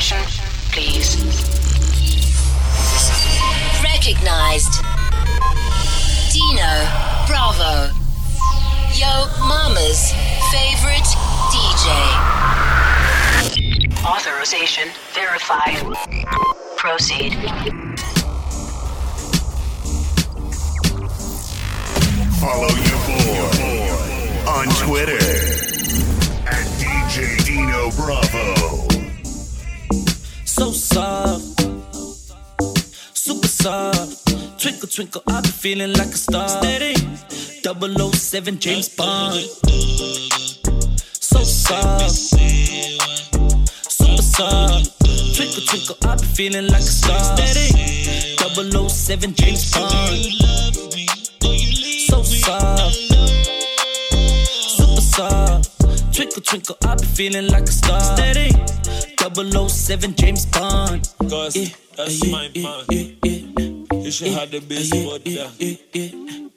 Attention, please. Recognized. Dino Bravo. Yo Mama's favorite DJ. Authorization verified. Proceed. Follow your boy on Twitter at DJ Dino Bravo. So soft, super soft. Twinkle, twinkle, I be feeling like a star. Steady, 007 James Bond. So soft, super soft. Twinkle, twinkle, I be feeling like a star. Steady, 007 James Bond. So soft, super soft. Twinkle, twinkle, I be feeling like a star. Steady, 007 James Bond. Cause Yeah, that's yeah, my yeah, man. yeah, yeah. You should have the best yeah, but yeah, yeah. yeah,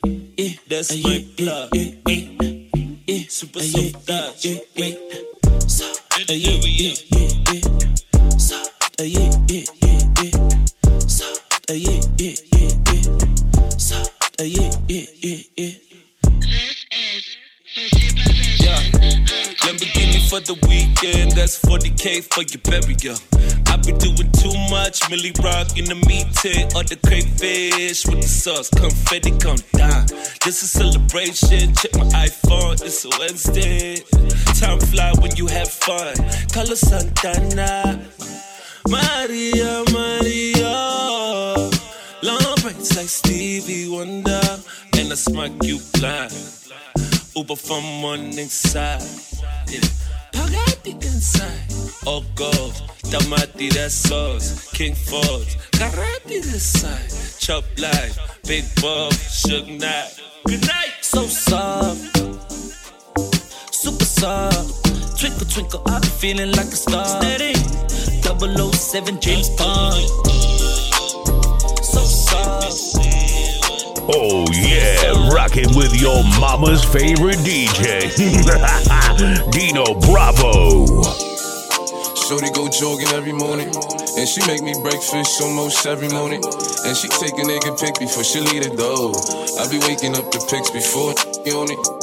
yeah, yeah, That's yeah, my yeah, plug. yeah, yeah, yeah, Super yeah, soft touch. yeah, yeah. So, uh, yeah, yeah, yeah, yeah. So, uh, yeah, yeah, yeah, yeah. So, uh, yeah, yeah, yeah, yeah. So, uh, yeah, yeah. Yeah. Lamborghini for the weekend, that's 40k for your burial. I be doing too much, Millie Rock in the meeting, or the crayfish with the sauce, confetti come down. This is celebration, check my iPhone, it's a Wednesday. Time fly when you have fun. Carlos Santana, Maria, Maria. Long braids like Stevie Wonder, and I smack you blind. Uber from morning side. Yeah. Pagati inside. Oh gold. Tamati that sauce. King Ford. Karate this side. Chop life. Big Bob. Suge Knight. Good night. so soft, super soft. Twinkle, twinkle, I be feeling like a star. Steady, 007 James Bond. Oh yeah, rocking with your mama's favorite DJ, Dino Bravo. Shorty go jogging every morning. And she make me breakfast almost every morning. And she take a nigga pic before she leave the door. I be waking up the pics before on it.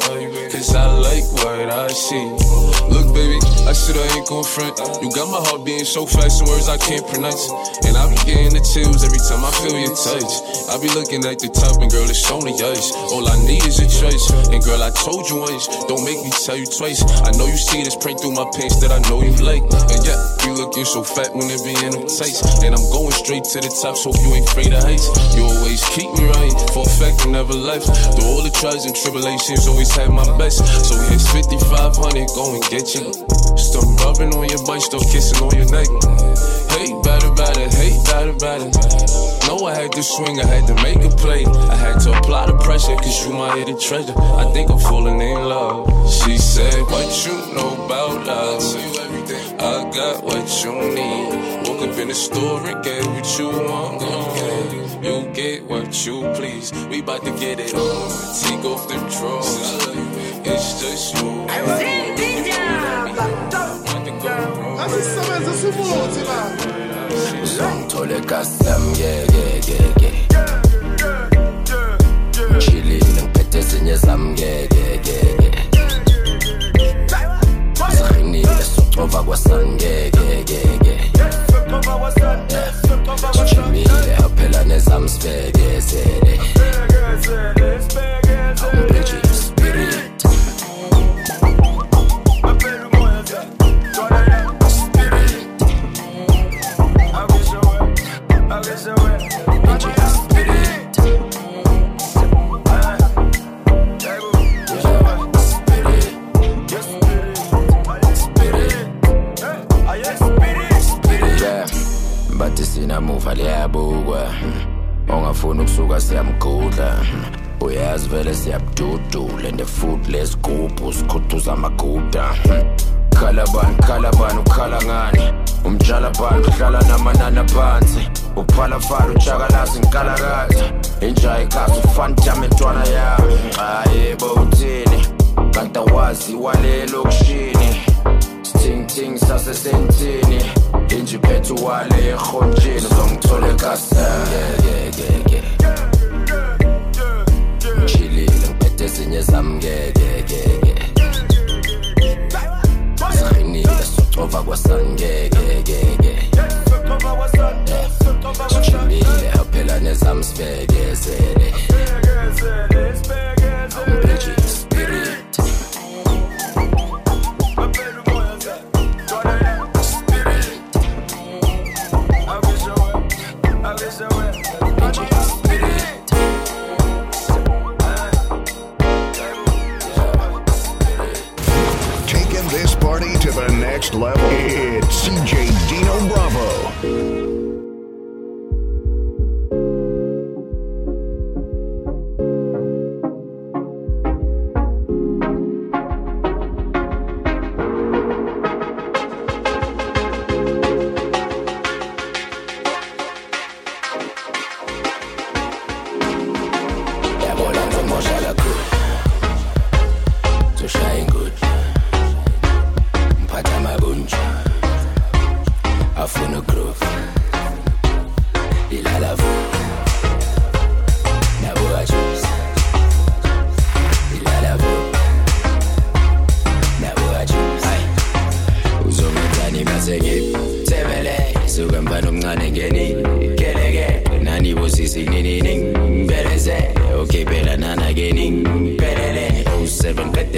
I like what I see. Look, baby, I said I ain't gon' front. You got my heart beating so fast, some words I can't pronounce. And I be getting the chills every time I feel your touch. I be looking at the top, and girl, it's only us. All I need is a choice. And girl, I told you once, don't make me tell you twice. I know you see this print through my pants that I know you like. And yeah, you looking so fat when it be in them tights. And I'm going straight to the top, so you ain't afraid of heights. You always keep me right, for a fact you never left. Through all the trials and tribulations, always had my best. So here's 5500, go and get you. Start rubbing on your butt, start kissing on your neck. Hey, better, better, hey, better, better. Know I had to swing, I had to make a play. I had to apply the pressure, cause you my hidden treasure. I think I'm falling in love. She said, What you know about love? I got what you need. Woke up in the store and get what you want. You get what you please. We bout to get it on. Take off the drawers. It's just you. and me. About to go custom yeah yeah yeah yeah Chilling ngiphethe ezinye zami yeah yeah yeah Siqinile socova kwasani yeah yeah yeah yeah. Sijimile aphela nezami sibekezele Awumphethe vele siyabududula and futhi lesigubhu sikhuthuza amaguda. Khala bani khala bani ukhala ngani? Umtshala bani uhlala namanani phansi uphalafala utshakalazi nkalakatha inja ikhazi ufantame ntwana yami xayebo uthini? Kanti awazi walelokishini sithingithing sasesentini inje iphethe wale erhonjeni uzongithola ekasengekekeke siqinile socova kwasangekekeke sijimile aphela nezami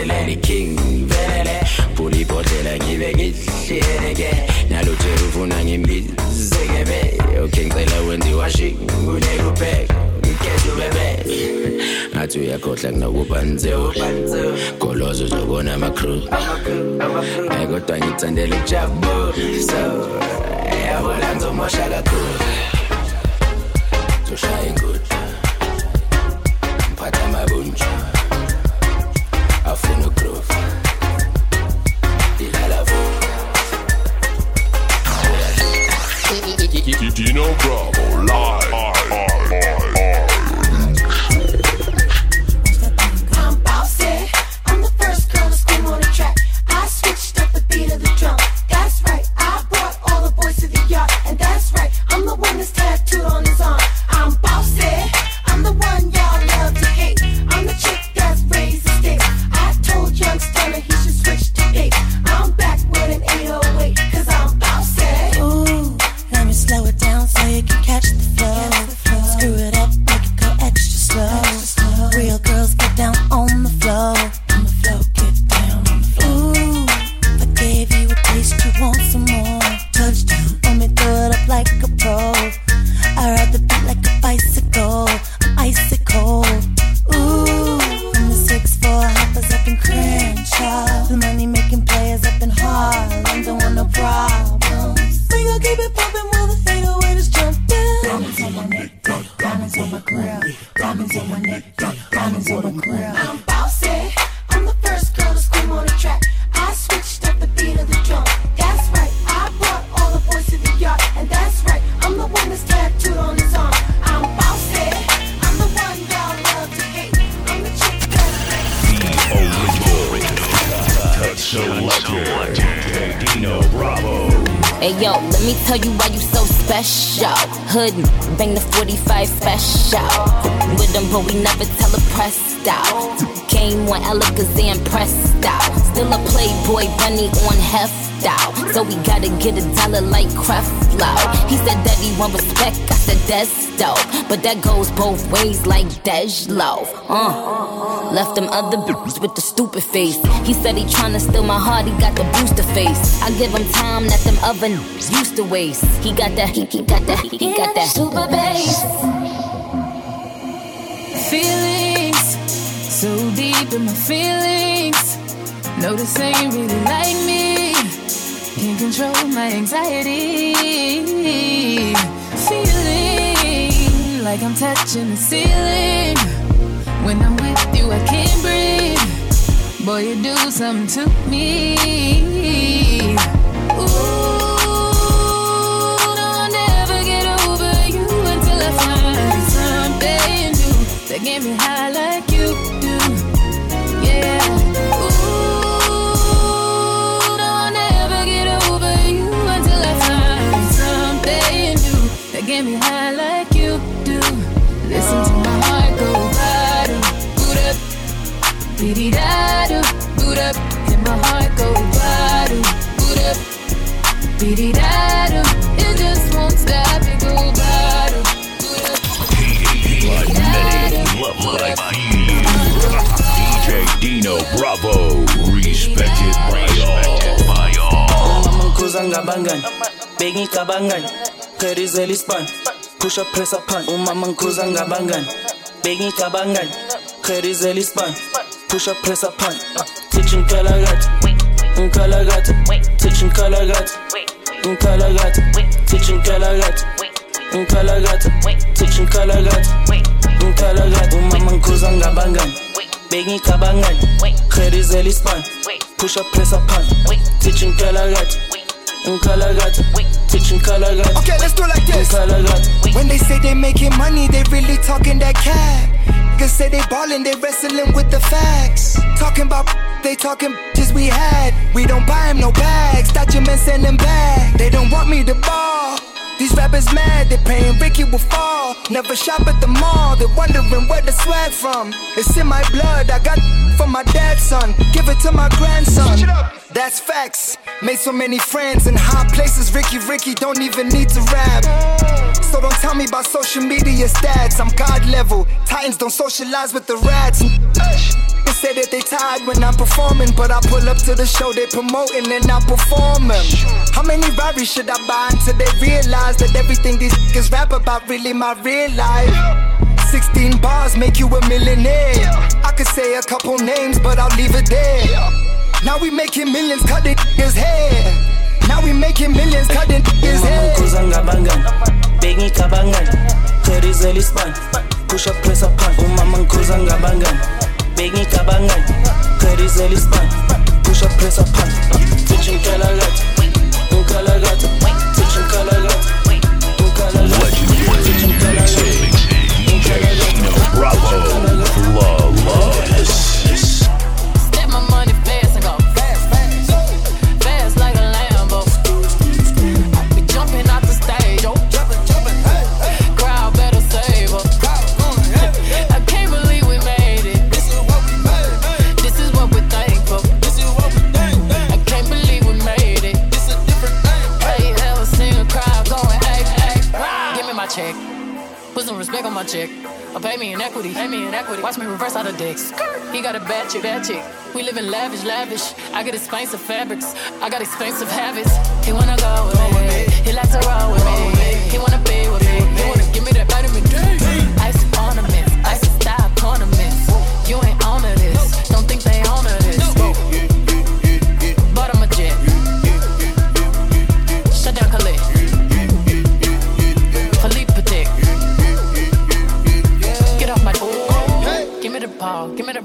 07 qedelele king velele phula ibhodlela ngibe ngihleleke. Naluthe ufuna ngimbizekebe okay ngicela wenze iwashi kunekubheka ngikhethe ubebe ngathi uyakhohlwa kunokubanzewu golozo uzobona amacrew. Eh, kodwa ngithandela ukujabula so yabona ngizomosha kakhulu let me tell you why you so special. Hood, bang the 45 special. With them, but we never tell a pressed out. Came on Alakazam pressed out. Still a playboy bunny on heft out. So we gotta get a dollar like Creflo. He said that he want respect, I said that's dope. But that goes both ways like Dejlo. Uh. Left them other bitches with the stupid face. He said he tryna steal my heart, he got the booster face. I give him time that them other n- used to waste. He got that, he, he got that, he, he got that super bass. feelings so deep in my feelings. No, this ain't really like me. Control my anxiety. Feeling like I'm touching the ceiling. When I'm with you, I can't breathe. Boy, you do something to me. Ooh, no, I'll never get over you until I find something new that get me high like Bravo, respected by all. Nkuza ngabangani Bengi kabangani Kerizeli span Push up press up pan Umama nkuza ngabangani Bengi kabangani Kerizeli span Push up press up pan Teaching kalagat Nkalagat Teaching kalagat Nkalagat Teaching kalagat Nkalagat Teaching kalagat Nkalagat Umama nkuza ngabangani Bengi kabangani Kerizeli span Push up press up pan Teaching kalagat Nkalagat Teaching kalagat Okay, let's do it like this. Nkalagat When they say they making money, they really talking that cap. Niggas say they ballin', they wrestling with the facts. Talking about they talking just we had. We don't buy buy 'em no bags. Documents send them back. They don't want me to ball. These rappers mad, they praying Ricky will fall. Never shop at the mall, they're wondering where the swag from. It's in my blood, I got from my dad's son. Give it to my grandson. That's facts. Made so many friends in high places. Ricky, Ricky don't even need to rap. So don't tell me about social media stats. I'm God level. Titans don't socialize with the rats. They say that they tired when I'm performing, but I pull up to the show they promoting and I perform 'em. How many Rari should I buy until they realize that everything these niggas rap about really my real life? 16 bars make you a millionaire. I could say a couple names, but I'll leave it there. Now we making millions, cutting his hair. Now we making millions, cutting his Umama hair. nkuza ngabangani Bengi kabangani Kerizeli span Push up press up pan Umama oh, nkuza ngabangani Bengi kabangani Kerizeli span Push up press up pan Teaching kalagat Nkalagat Teaching kalagat Nkalagat Teaching kalagat DJ Dino Bravo, respect on my check. Or pay me in equity. Pay me in equity. Watch me reverse out of dicks. He got a bad chick, bad chick. We live in lavish, lavish. I get expensive fabrics. I got expensive habits. He wanna go with me. He likes to roll with me. He wanna be with me.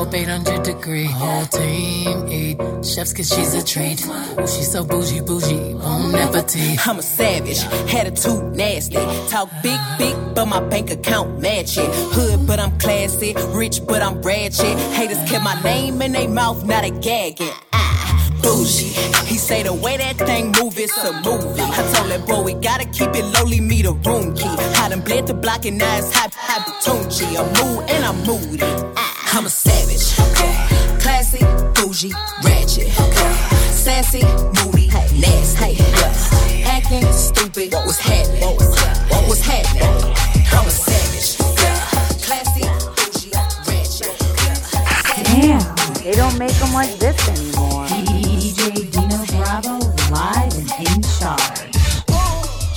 up 800 degree. Whole team eat chefs cause she's a treat. Ooh, she's so bougie, bougie, bon appetit. I'm a savage, attitude nasty. Talk big, big, but my bank account match it. Hood, but I'm classy. Rich, but I'm ratchet. Haters kept my name in their mouth, not a gagging. Ah. bougie. He say the way that thing move, it's a movie. I told that boy we gotta keep it lowly, me the room key. I done bled the block and now it's hot, hot Tunchi. I'm mood and I'm moody. I'm a savage. Classy, bougie, ratchet. Sassy, moody, nasty. Yeah. Acting stupid. What's happening? What's happening? I'm a savage. Classy, bougie, ratchet. Damn, they don't make them like this anymore. DJ Dino Bravo, live and in charge.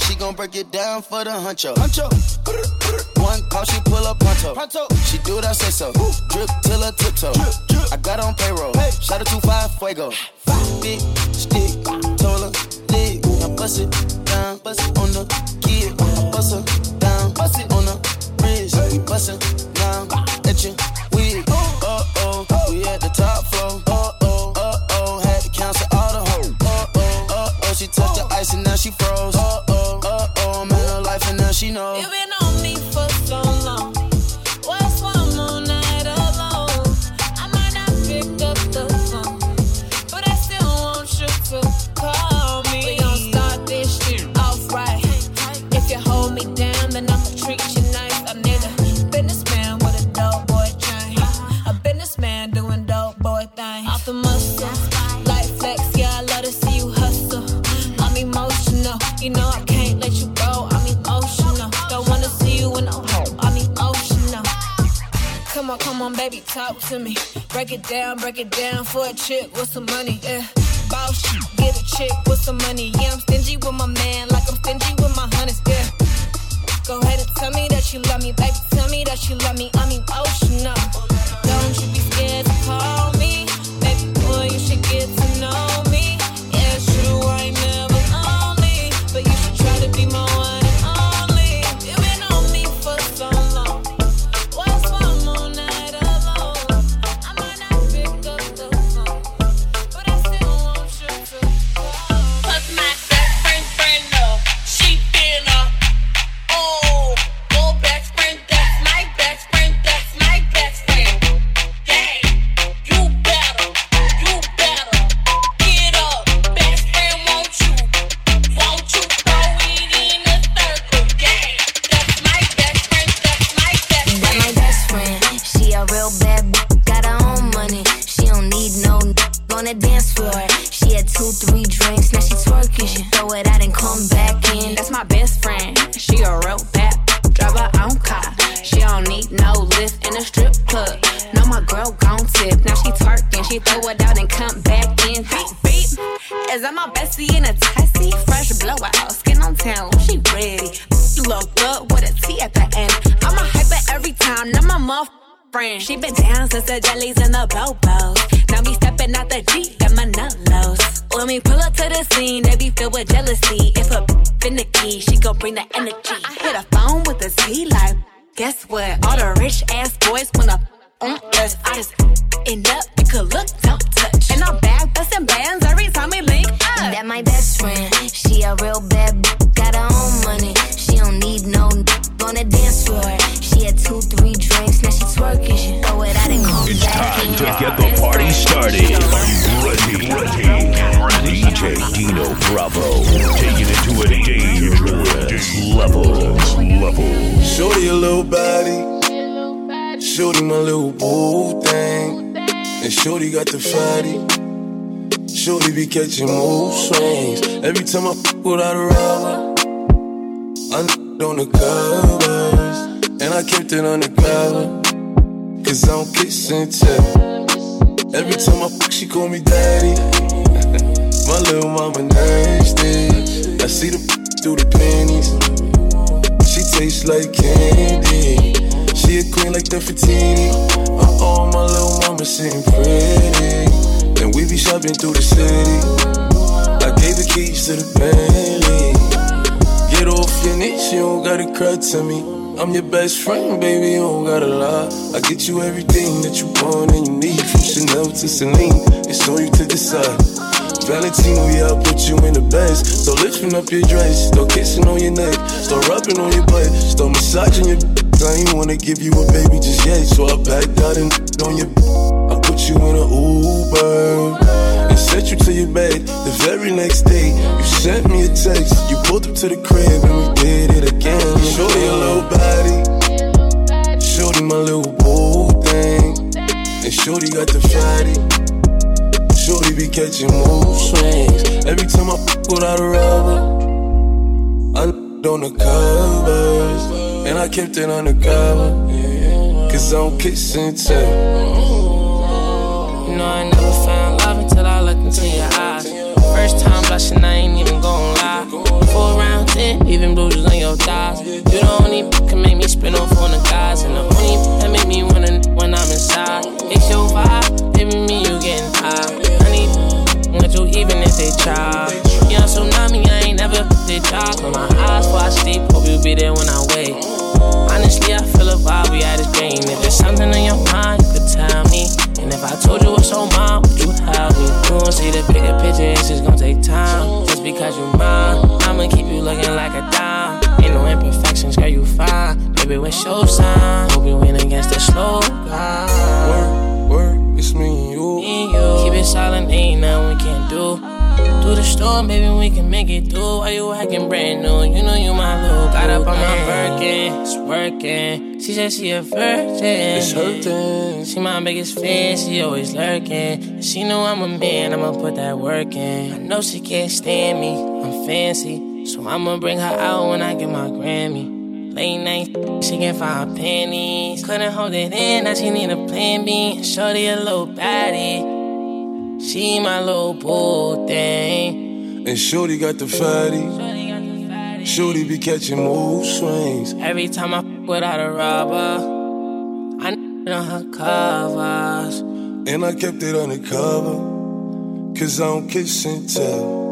She gon' break it down for the huncho. Huncho. One call, she pull up pronto. Pronto. She do what I say so. Drip till her tiptoe. I got on payroll. Shout out to five fuego. Five. Big stick, told her leg. Now bust it down, bust it on the kid. I bust her down, bust it on the wrist. We bustin' down at talk to me. Break it down, break it down for a chick with some money, yeah. Boss, get a chick with some money. Yeah, I'm stingy with my man, like I'm stingy with my honeys, yeah. Go ahead and tell me that you love me, baby. Tell me that you love me. I'm emotional. Oh, Don't you be scared to call since the jellies and the bobos. Now me stepping out the Jeep, got my nullos. When we pull up to the scene, they be filled with jealousy. If a finicky, she gon' bring the energy. I hit a phone with a Z like, guess what? All the rich ass boys wanna on us. I just end up, you could look, don't touch. And I'm back busting bands every time we link up. That my best friend. She a real started. Ready? Ready? Ready? DJ Dino Bravo taking it to a dangerous level. Level. Shorty a little body. Shorty my little boo thing. And Shorty got the fatty. Shorty be catching mood swings. Every time I fuck without a rubber, I n- on the covers. And I kept it undercover. Cause I don't kiss and tell. Every time I fuck, she call me daddy. my little mama nasty. I see the through the panties. She tastes like candy. She a queen like the Fatini. Uh oh, my little mama sitting pretty. And we be shopping through the city. I gave the keys to the Bentley. Get off your niche, you don't gotta cry to me. I'm your best friend, baby, you don't gotta lie. I get you everything that you want and you need. From Chanel to Celine, it's on you to decide. Valentino, yeah, I put you in the best. So lifting up your dress, start kissing on your neck, start rubbing on your butt, start massaging your. I ain't wanna give you a baby just yet, so I packed out and on your. I put you in an Uber and set you to your bed. The very next day, you sent me a text. You pulled up to the crib and we did it again. Shorty, your little body. Shorty, my little boo thing. And Shorty got the fatty. Shorty be catching mood swings. Every time I f without a rubber, I on the covers. And I kept it undercover. Cause I don't kiss and tell. You know I never found love until I looked into your eyes. First time blushing, I ain't even in, even bruises on your thighs. You the only can make me spin off on the guys, and the only that make me wanna when I'm inside. It's your vibe, baby, me you getting high. Need want you even if they try. You on tsunami, I ain't never did talk. With my eyes before I sleep, hope you be there when I wake. Honestly, I feel a vibe we had is great. And if there's something on your mind, you could tell me. And if I told you what's on mine, would you help me? You won't see the bigger picture, it's just gonna take time. Just because you're mine, I'ma keep you The baby, we can make it through. Why you acting brand new? You know you my little. Got up on my Birkin, it's working. She said she a virgin. It's hurting. She my biggest fan, she always lurking. She know I'm a man, I'ma put that work in. I know she can't stand me, I'm fancy. So I'ma bring her out when I get my Grammy. Late night, she can find panties. Couldn't hold it in, now she need a plan B. Shorty a little baddie. She my little boo thing. And Shorty got the fatty. Shorty be catching mood swings. Every time I f without a rubber, I n- on her covers. And I kept it undercover. Cause I don't kiss and tell.